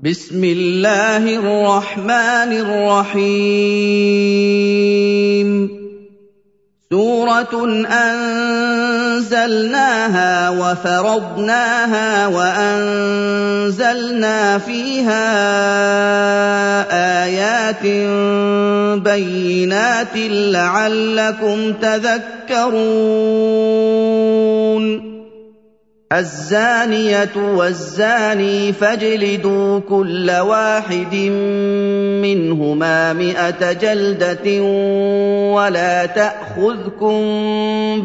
بسم الله الرحمن الرحيم. سورة أنزلناها وفرضناها وأنزلنا فيها آيات بينات لعلكم تذكرون. الزانية والزاني فاجلدوا كل واحد منهما مائه جلدة ولا تأخذكم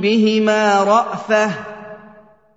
بهما رأفة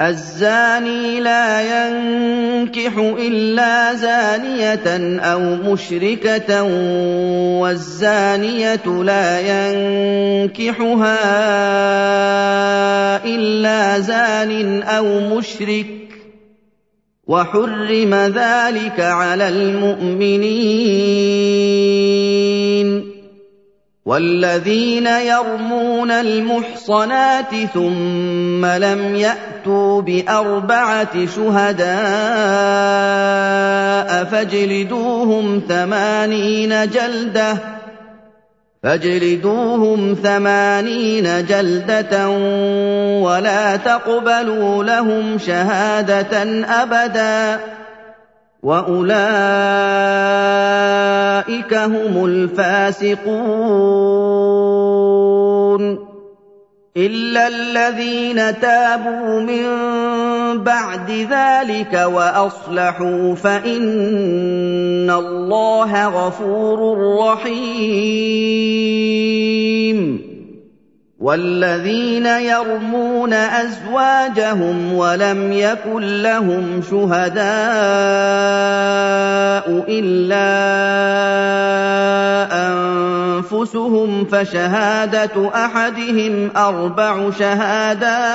الزاني لا ينكح إلا زانية أو مشركة والزانية لا ينكحها إلا زان أو مشرك. وحرم ذلك على المؤمنين. والذين يرمون المحصنات ثم لم يأتوا بأربعة شهداء فاجلدوهم ثمانين جلدة فاجلدوهم ثمانين جلدة ولا تقبلوا لهم شهادة أبدا واولئك هم الفاسقون الا الذين تابوا من بعد ذلك واصلحوا فان الله غفور رحيم والذين يرمون أزواجهم ولم يكن لهم شهداء إلا أنفسهم فشهادة أحدهم أربع شهادات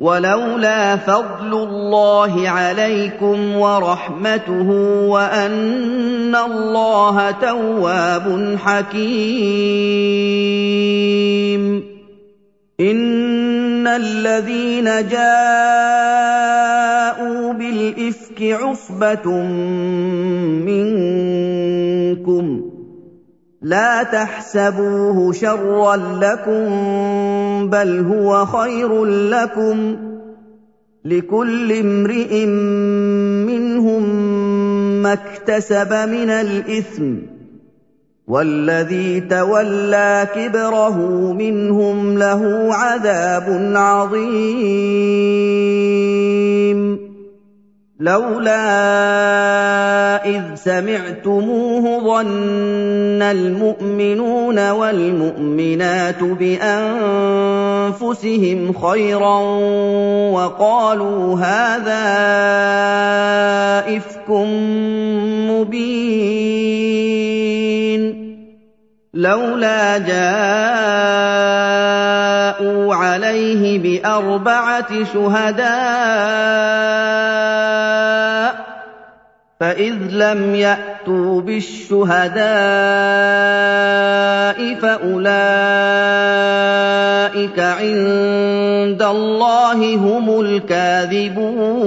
ولولا فضل الله عليكم ورحمته وأن الله تواب حكيم. إن الذين جاءوا بالإفك عصبة منكم لا تحسبوه شرا لكم بل هو خير لكم. لكل امرئ منهم ما اكتسب من الإثم والذي تولى كبره منهم له عذاب عظيم. لولا إذ سمعتموه ظن المؤمنون والمؤمنات بأنفسهم خيرا وقالوا هذا إفك مبين. لولا جاءوا عليه بأربعة شهداء فإذ لم يأتوا بالشهداء فأولئك عند الله هم الكاذبون.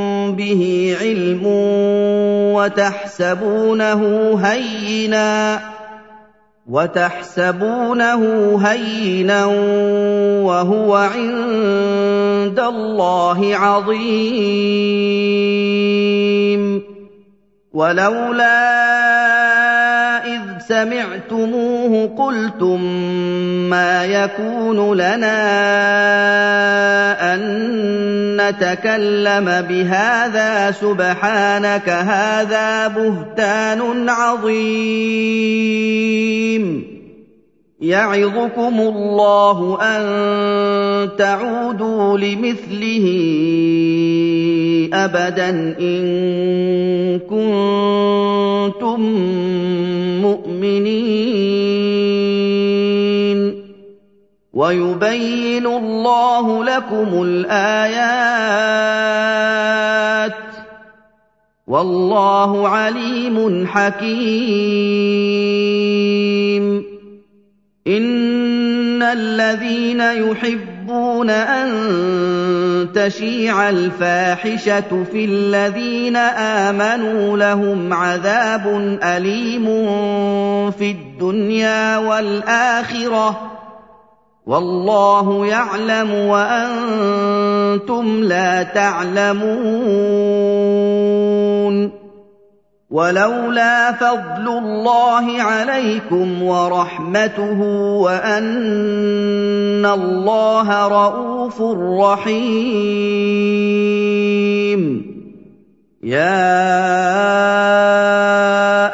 بِهِ عِلْمٌ وَتَحْسَبُونَهُ هَيِّنًا وَتَحْسَبُونَهُ هَيِّنًا وَهُوَ عِندَ اللَّهِ عَظِيمٌ. وَلَوْلَا سَمِعْتُمُوهُ قُلْتُم مَّا يَكُونُ لَنَا أَن نَّتَكَلَّمَ بِهَٰذَا سُبْحَانَكَ هَٰذَا بُهْتَانٌ عَظِيمٌ يَعِظُكُمُ اللَّهُ أَن تَعُودُوا لِمِثْلِهِ أَبَدًا إِن كُنتُم مُّؤْمِنِينَ وَيُبَيِّنُ اللَّهُ لَكُمُ الْآيَاتِ ۚ وَاللَّهُ عَلِيمٌ حَكِيمٌ. إِنَّ الَّذِينَ يُحِبُّونَ أَن تَشِيعَ الْفَاحِشَةُ فِي الَّذِينَ آمَنُوا لَهُمْ عَذَابٌ أَلِيمٌ فِي الدُّنْيَا وَالْآخِرَةِ ۚ. وَاللَّهُ يَعْلَمُ وَأَنتُمْ لَا تَعْلَمُونَ. وَلَوْلَا فَضْلُ اللَّهِ عَلَيْكُمْ وَرَحْمَتُهُ وَأَنَّ اللَّهَ رَءُوفٌ رَّحِيمٌ. يَا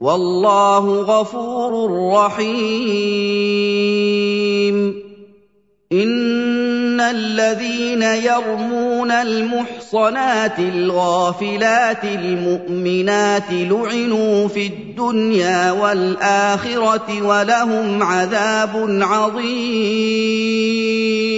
وَاللَّهُ غَفُورٌ رَّحِيمٌ. إِنَّ الَّذِينَ يَرْمُونَ الْمُحْصَنَاتِ الْغَافِلَاتِ الْمُؤْمِنَاتِ لُعِنُوا فِي الدُّنْيَا وَالْآخِرَةِ وَلَهُمْ عَذَابٌ عَظِيمٌ.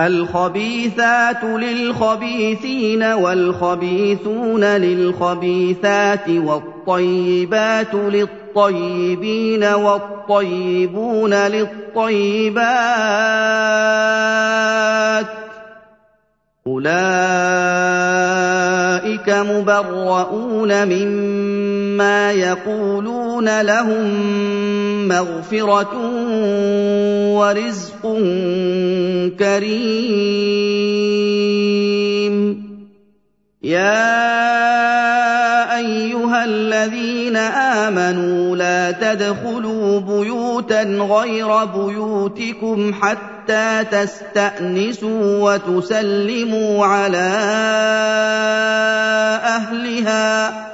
الْخَبِيثَاتُ لِلْخَبِيثِينَ وَالْخَبِيثُونَ لِلْخَبِيثَاتِ وَالطَّيِّبَاتُ لِلطَّيِّبِينَ وَالطَّيِّبُونَ لِلطَّيِّبَاتِ ۚ أُولَٰئِكَ مُبَرَّءُونَ مِمَّا ما يقولون لهم مغفرة ورزق كريم. يا أيها الذين آمنوا لا تدخلوا بيوتا غير بيوتكم حتى تستأنسوا وتسلموا على أهلها.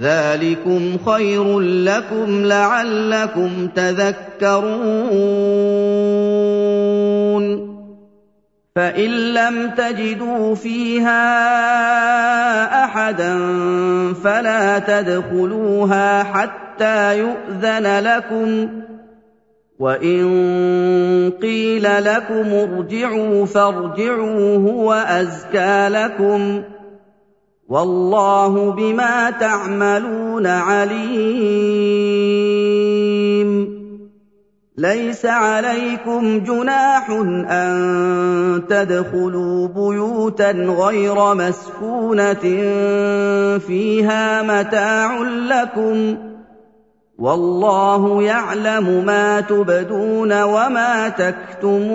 ذلكم خير لكم لعلكم تذكرون فان لم تجدوا فيها احدا فلا تدخلوها حتى يؤذن لكم وان قيل لكم ارجعوا فارجعوا هو ازكى لكم والله بما تعملون عليم. ليس عليكم جناح أن تدخلوا بيوتا غير مسكونة فيها متاع لكم. والله يعلم ما تبدون وما تكتمون.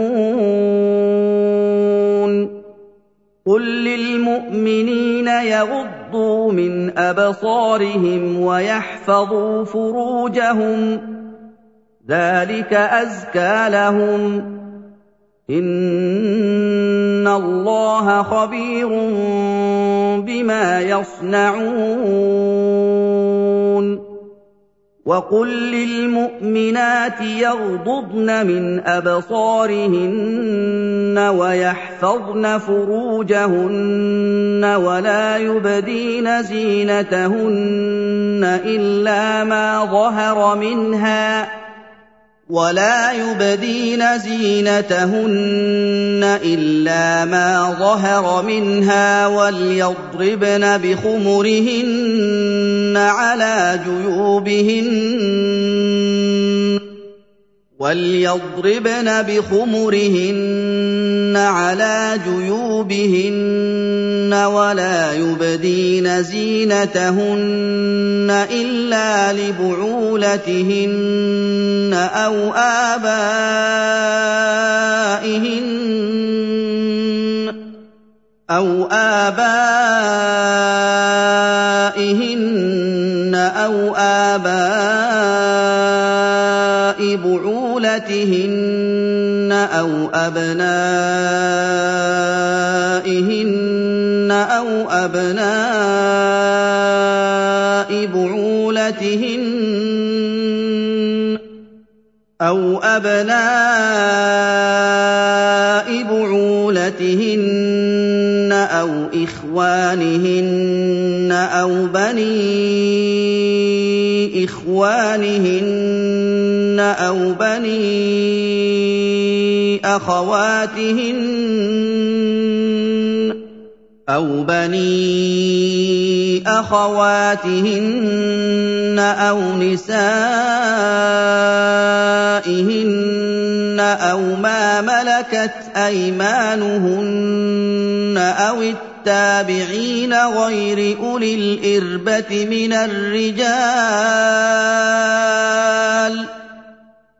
قل للمؤمنين يغضوا من ابصارهم ويحفظوا فروجهم ذلك ازكى لهم ان الله خبير بما يصنعون وقل للمؤمنات يغضضن من أبصارهن ويحفظن فروجهن ولا يبدين زينتهن إلا ما ظهر منها ولا يبدين زينتهن إلا ما ظهر منها وليضربن بخمرهن على جيوبهن وليضربن بخمرهن على جيوبهن ولا يبدين زينتهن إلا لبعولتهن أو آبائهن أو آبائهن أو آباء بعولتهن أو ابنائهن أو أبناء بعولتهن أَوْ أَبْنَاءِ بُعُولَتِهِنَّ أَوْ إِخْوَانِهِنَّ أَوْ بَنِي إِخْوَانِهِنَّ أَوْ بَنِي أَخَوَاتِهِنَّ أَوْ بَنِي أَخَوَاتِهِنَّ أَوْ نِسَائِهِنَّ أَوْ مَا مَلَكَتْ أَيْمَانُهُنَّ أَوِ التَّابِعِينَ غَيْرِ أُولِي الْإِرْبَةِ مِنَ الرِّجَالِ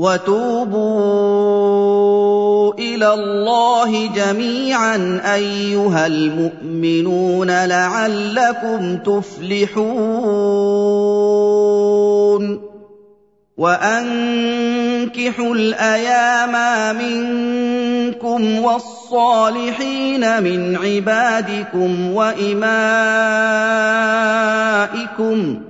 وَتُوبُوا إِلَى اللَّهِ جَمِيعًا أَيُّهَا الْمُؤْمِنُونَ لَعَلَّكُمْ تُفْلِحُونَ وَأَنكِحُوا الْأَيَامَىٰ مِنكُمْ وَالصَّالِحِينَ مِنْ عِبَادِكُمْ وَإِمَائِكُمْ ۚ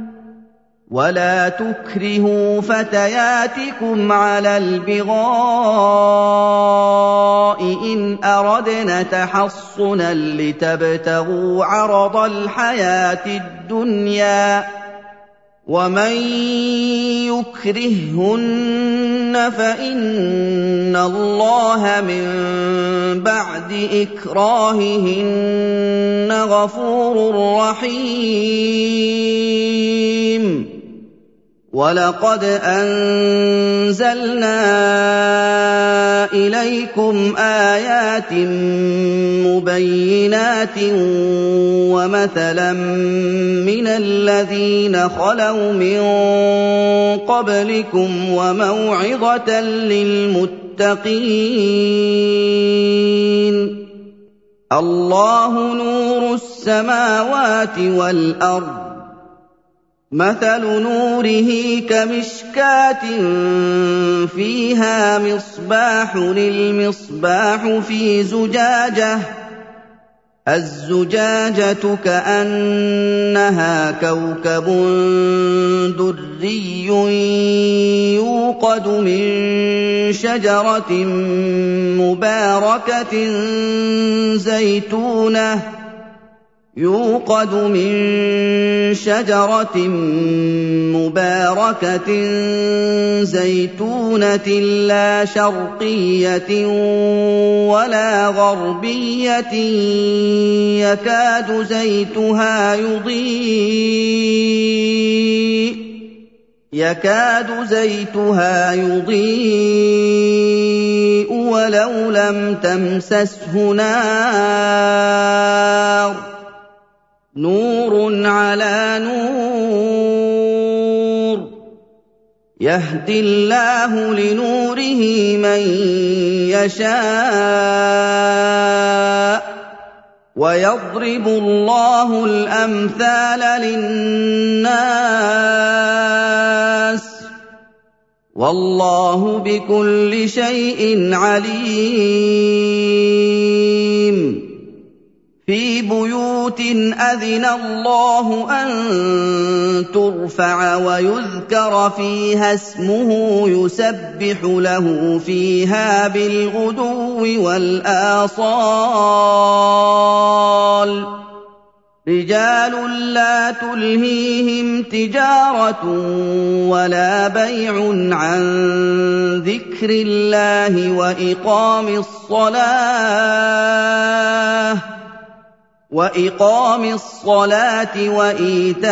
ولا تكرهوا فتياتكم على البغاء ان اردنا تحصنا لتبتغوا عرض الحياة الدنيا ومن يكرههن فان الله من بعد اكراههن غفور رحيم وَلَقَدْ أَنزَلْنَا إِلَيْكُمْ آيَاتٍ مُّبَيِّنَاتٍ وَمَثَلًا مِّنَ الَّذِينَ خَلَوْا مِن قَبْلِكُمْ وَمَوْعِظَةً لِّلْمُتَّقِينَ اللَّهُ نُورُ السَّمَاوَاتِ وَالْأَرْضِ مَثَلُ نُورِهِ كَمِشْكَاةٍ فِيهَا مِصْبَاحٌ الْمِصْبَاحُ فِي زُجَاجَةٍ الزُّجَاجَةُ كَأَنَّهَا كَوْكَبٌ دُرِّيٌّ يُوقَدُ مِن شَجَرَةٍ مُّبَارَكَةٍ زَيْتُونَةٍ يوقد من شجرة مباركة زيتونة لا شرقية ولا غربية يكاد زيتها يضيء يكاد زيتها يضيء ولو لم تمسسه نار. نور على نور. يهدي الله لنوره من يشاء. ويضرب الله الأمثال للناس. والله بكل شيء عليم. في بيوت أذن الله أن ترفع ويذكر فيها اسمه يسبح له فيها بالغدو والآصال. رجال لا تلهيهم تجارة ولا بيع عن ذكر الله وإقام الصلاة. وإقام الصلاة وإيتاء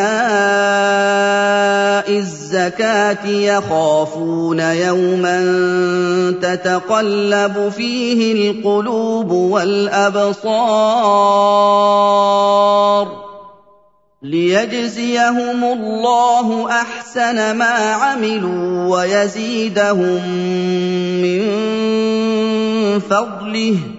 الزكاة يخافون يوما تتقلب فيه القلوب والأبصار ليجزيهم الله أحسن ما عملوا ويزيدهم من فضله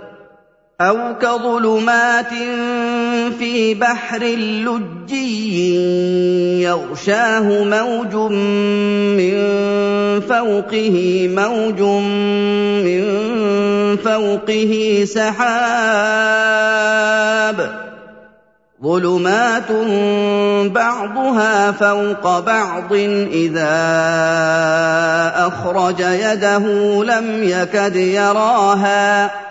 أَوْ كَظُلُمَاتٍ فِي بَحْرٍ لُّجِّيٍّ يَغْشَاهُ مَوْجٌ مِّن فَوْقِهِ مَوْجٌ مِّن فَوْقِهِ سَحَابٌ. ظُلُمَاتٌ بَعْضُهَا فَوْقَ بَعْضٍ إِذَا أَخْرَجَ يَدَهُ لَمْ يَكَدْ يَرَاهَا.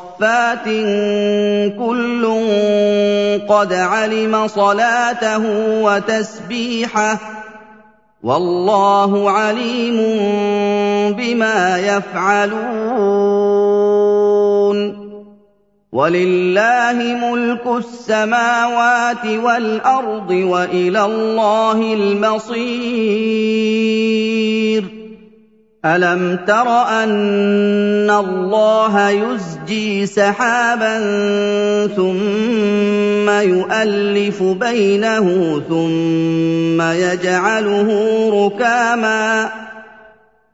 صَفَّاتٍ كُلٌّ قَدْ عَلِمَ صَلَاتَهُ وَتَسْبِيحَهُ ۗ وَاللَّهُ عَلِيمٌ بِمَا يَفْعَلُونَ وَلِلَّهِ مُلْكُ السَّمَاوَاتِ وَالْأَرْضِ وَإِلَى اللَّهِ الْمَصِيرُ أَلَمْ تَرَ أَنَّ اللَّهَ يُزْجِي سَحَابًا ثُمَّ يُؤَلِّفُ بَيْنَهُ ثُمَّ يَجْعَلُهُ رُكَامًا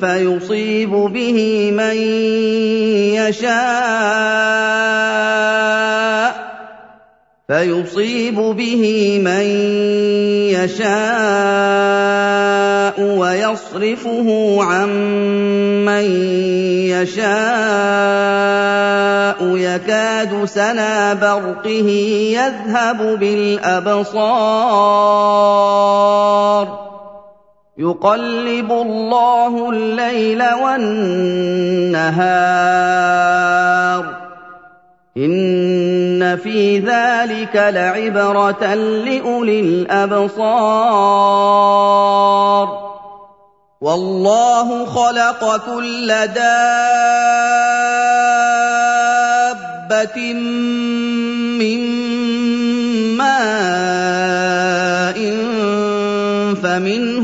فَيُصِيبُ بِهِ مَن يَشَاءُ فيصيب به من يشاء ويصرفه عن من يشاء يكاد سنا برقه يذهب بالأبصار يقلب الله الليل والنهار. إِنَّ فِي ذَٰلِكَ لَعِبْرَةً لِّأُولِي الْأَبْصَارِ. وَاللَّهُ خَلَقَ كُلَّ دَابَّةٍ مِّن مَّاءٍ فَمِنْهُم مَّن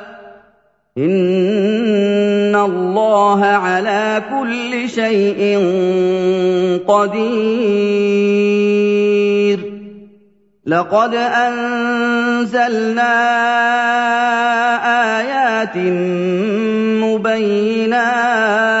اللَّهَ عَلَىٰ كُلِّ شَيْءٍ قَدِيرٌ. لَقَدْ أَنزَلْنَا آيَاتٍ مُّبَيِّنَاتٍ ۚ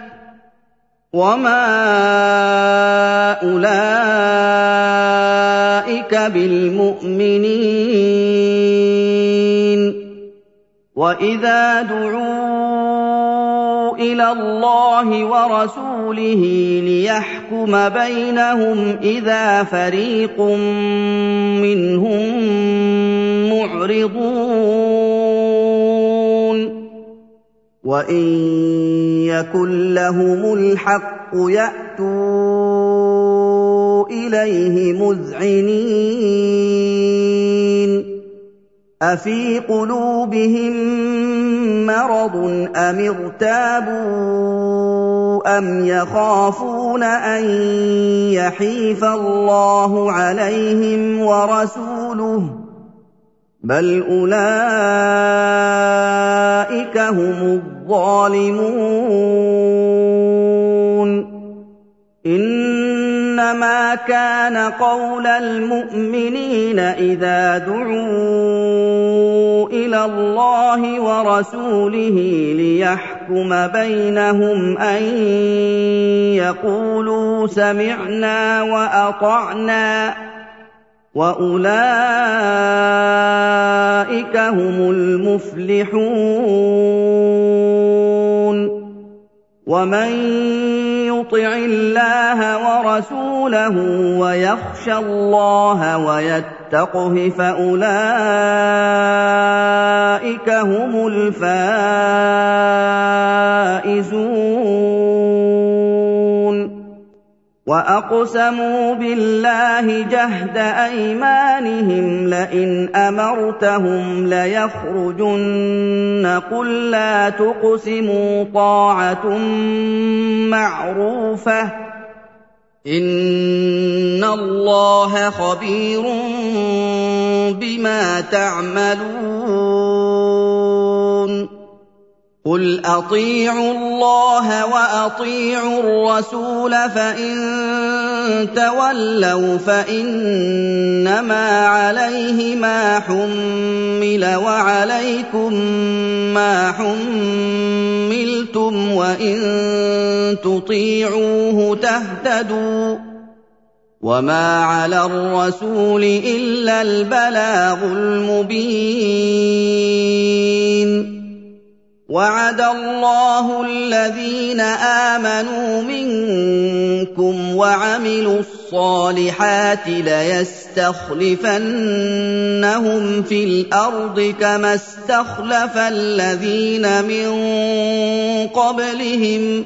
وَمَا أُولَٰئِكَ بِالْمُؤْمِنِينَ وَإِذَا دُعُوا إِلَى اللَّهِ وَرَسُولِهِ لِيَحْكُمَ بَيْنَهُمْ إِذَا فَرِيقٌ مِّنْهُم مُّعْرِضُونَ وان يكن لهم الحق ياتوا اليه مذعنين افي قلوبهم مرض ام ارتابوا ام يخافون ان يحيف الله عليهم ورسوله بل اولئك هم الظالمون انما كان قول المؤمنين اذا دعوا إلى الله ورسوله ليحكم بينهم ان يقولوا سمعنا واطعنا واولئك هم المفلحون ومن يطع الله ورسوله ويخشى الله ويتقه فاولئك هم الفائزون واقسموا بالله جهد ايمانهم لئن امرتهم ليخرجن قل لا تقسموا طاعه معروفه ان الله خبير بما تعملون قل اطيعوا الله واطيعوا الرسول فان تولوا فانما عليه ما حمل وعليكم ما حملتم وان تطيعوه تهتدوا وما على الرسول الا البلاغ المبين وعد الله الذين آمنوا منكم وعملوا الصالحات ليستخلفنهم في الأرض كما استخلف الذين من قبلهم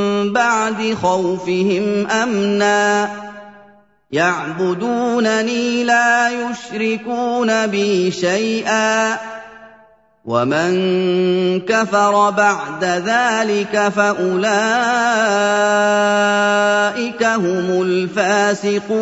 بعد خوفهم أمنا. يعبدونني لا يشركون بي شيئا. ومن كفر بعد ذلك فأولئك هم الفاسقون.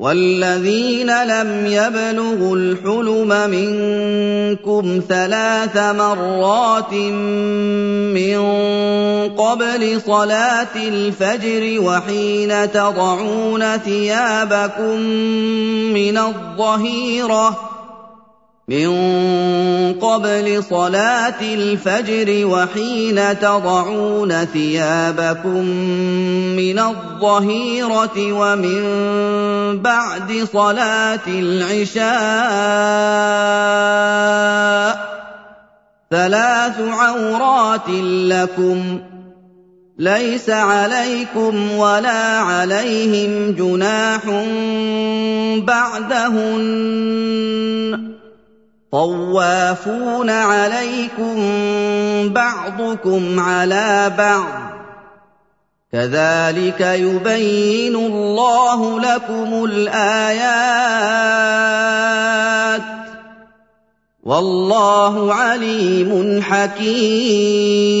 والذين لم يبلغوا الحلم منكم ثلاث مرات من قبل صلاة الفجر وحين تضعون ثيابكم من الظهيرة من قبل صلاة الفجر وحين تضعون ثيابكم من الظهيرة ومن بعد صلاة العشاء ثلاث عورات لكم ليس عليكم ولا عليهم جناح بعدهن طوافون عليكم بعضكم على بعض كذلك يبين الله لكم الايات والله عليم حكيم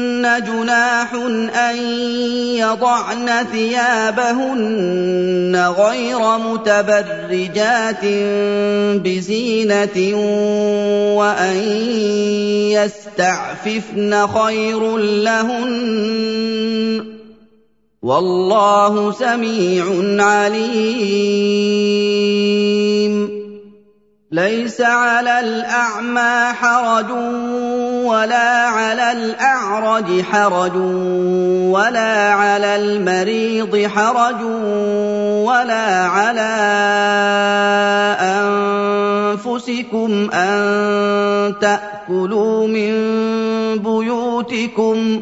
جناح ان يضعن ثيابهن غير متبرجات بزينه وان يستعففن خير لهن والله سميع عليم. ليس على الاعمى حرج ولا على الأعرج حرج ولا على المريض حرج ولا على أنفسكم أن تأكلوا من بيوتكم.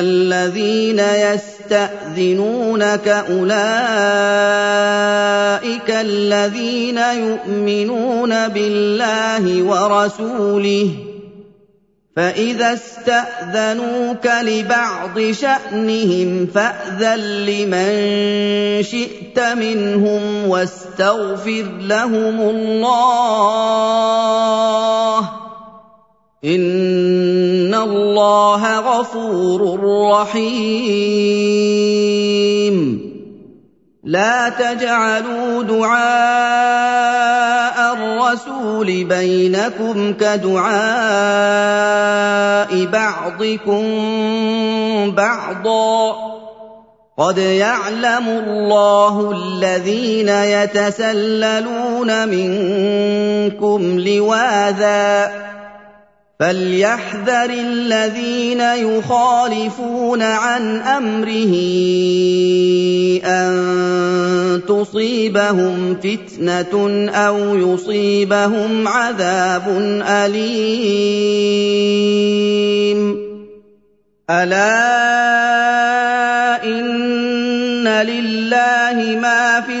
الذين يستأذنونك أولئك الذين يؤمنون بالله ورسوله فإذا استأذنوك لبعض شأنهم فأذن لمن شئت منهم واستغفر لهم الله ان الله غفور رحيم. لا تجعلوا دعاء الرسول بينكم كدعاء بعضكم بعضا. قد يعلم الله الذين يتسللون منكم لواذا فليحذر الذين يخالفون عن أمره أن تصيبهم فتنة أو يصيبهم عذاب أليم. ألا إن لله ما في